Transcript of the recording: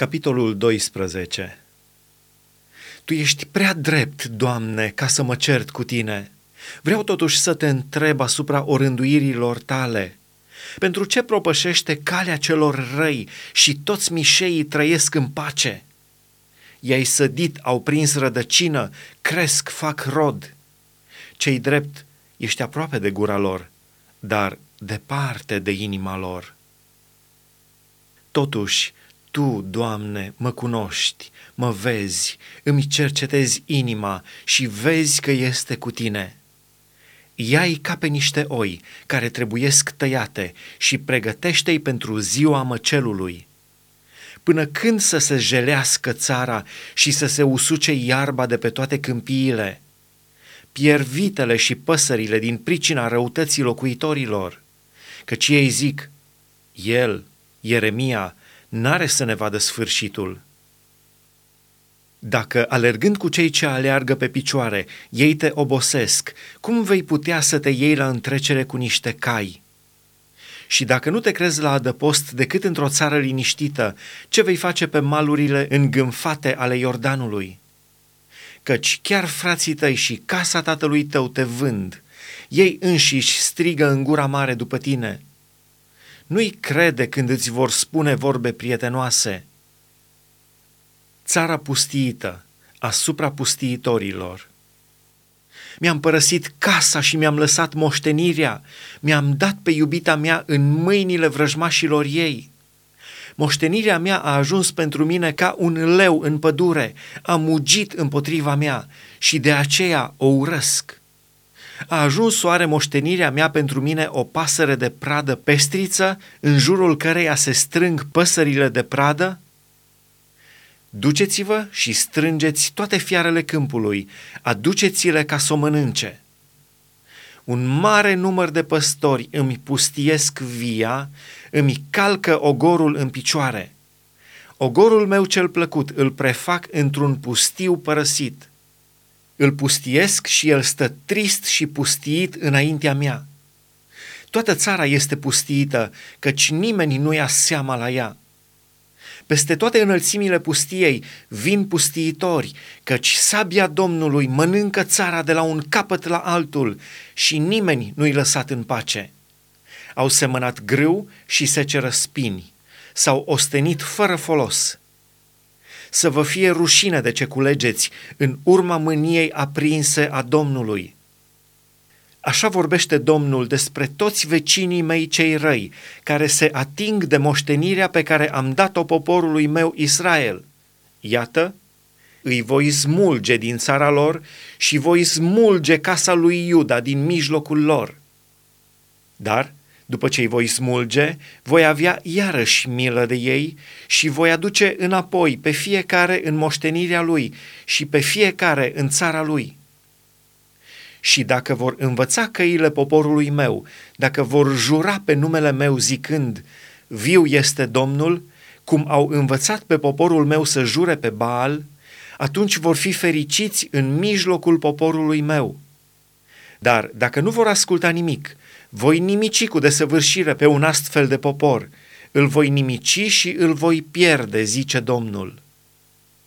Capitolul 12 Tu ești prea drept, Doamne, ca să mă cert cu tine. Vreau totuși să te întreb asupra orânduirilor tale. Pentru ce propășește calea celor răi și toți mișeii trăiesc în pace? I-ai sădit, au prins rădăcină, cresc, fac rod. Cei drept, ești aproape de gura lor, dar departe de inima lor. Totuși, tu, Doamne, mă cunoști, mă vezi, îmi cercetezi inima și vezi că este cu tine. Ia-i ca pe niște oi care trebuiesc tăiate și pregătește-i pentru ziua măcelului. Până când să se jelească țara și să se usuce iarba de pe toate câmpiile? Pierd vitele și păsările din pricina răutății locuitorilor, căci ei zic, el, Ieremia, n-are să ne vadă sfârșitul. Dacă, alergând cu cei ce aleargă pe picioare, ei te obosesc, cum vei putea să te iei la întrecere cu niște cai? Și dacă nu te crezi la adăpost decât într-o țară liniștită, ce vei face pe malurile îngânfate ale Iordanului? Căci chiar frații tăi și casa tatălui tău te vând, ei înșiși strigă în gura mare după tine – nu-i crede când îți vor spune vorbe prietenoase. Țara pustiită asupra pustiitorilor. Mi-am părăsit casa și mi-am lăsat moștenirea, mi-am dat pe iubita mea în mâinile vrăjmașilor ei. Moștenirea mea a ajuns pentru mine ca un leu în pădure, a mugit împotriva mea și de aceea o urăsc. A ajuns soare moștenirea mea pentru mine o pasăre de pradă pestriță, în jurul căreia se strâng păsările de pradă? Duceți-vă și strângeți toate fiarele câmpului, aduceți-le ca să o mănânce. Un mare număr de păstori îmi pustiesc via, îmi calcă ogorul în picioare. Ogorul meu cel plăcut îl prefac într-un pustiu părăsit îl pustiesc și el stă trist și pustiit înaintea mea. Toată țara este pustiită, căci nimeni nu ia seama la ea. Peste toate înălțimile pustiei vin pustiitori, căci sabia Domnului mănâncă țara de la un capăt la altul și nimeni nu-i lăsat în pace. Au semănat grâu și seceră spini, s-au ostenit fără folos să vă fie rușine de ce culegeți în urma mâniei aprinse a Domnului. Așa vorbește Domnul despre toți vecinii mei cei răi, care se ating de moștenirea pe care am dat-o poporului meu Israel. Iată, îi voi smulge din țara lor și voi smulge casa lui Iuda din mijlocul lor. Dar după ce îi voi smulge, voi avea iarăși milă de ei și voi aduce înapoi pe fiecare în moștenirea lui și pe fiecare în țara lui. Și dacă vor învăța căile poporului meu, dacă vor jura pe numele meu zicând, viu este Domnul, cum au învățat pe poporul meu să jure pe Baal, atunci vor fi fericiți în mijlocul poporului meu. Dar dacă nu vor asculta nimic, voi nimici cu desăvârșire pe un astfel de popor, îl voi nimici și îl voi pierde, zice Domnul.